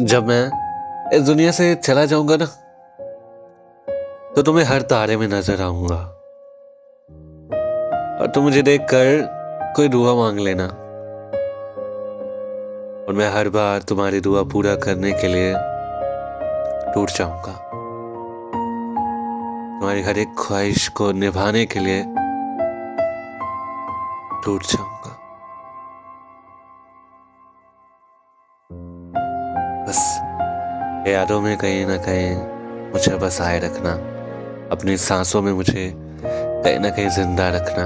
जब मैं इस दुनिया से चला जाऊँगा ना तो तुम्हें हर तारे में नज़र आऊँगा। और तुम मुझे देखकर कोई दुआ मांग लेना। और मैं हर बार तुम्हारी दुआ पूरा करने के लिए टूट जाऊँगा। तुम्हारी हर एक ख्वाहिश को निभाने के लिए टूट जाऊँगा। बस यादों में कहीं ना कहीं मुझे बसाए रखना। अपनी सांसों में मुझे कहीं ना कहीं ज़िंदा रखना।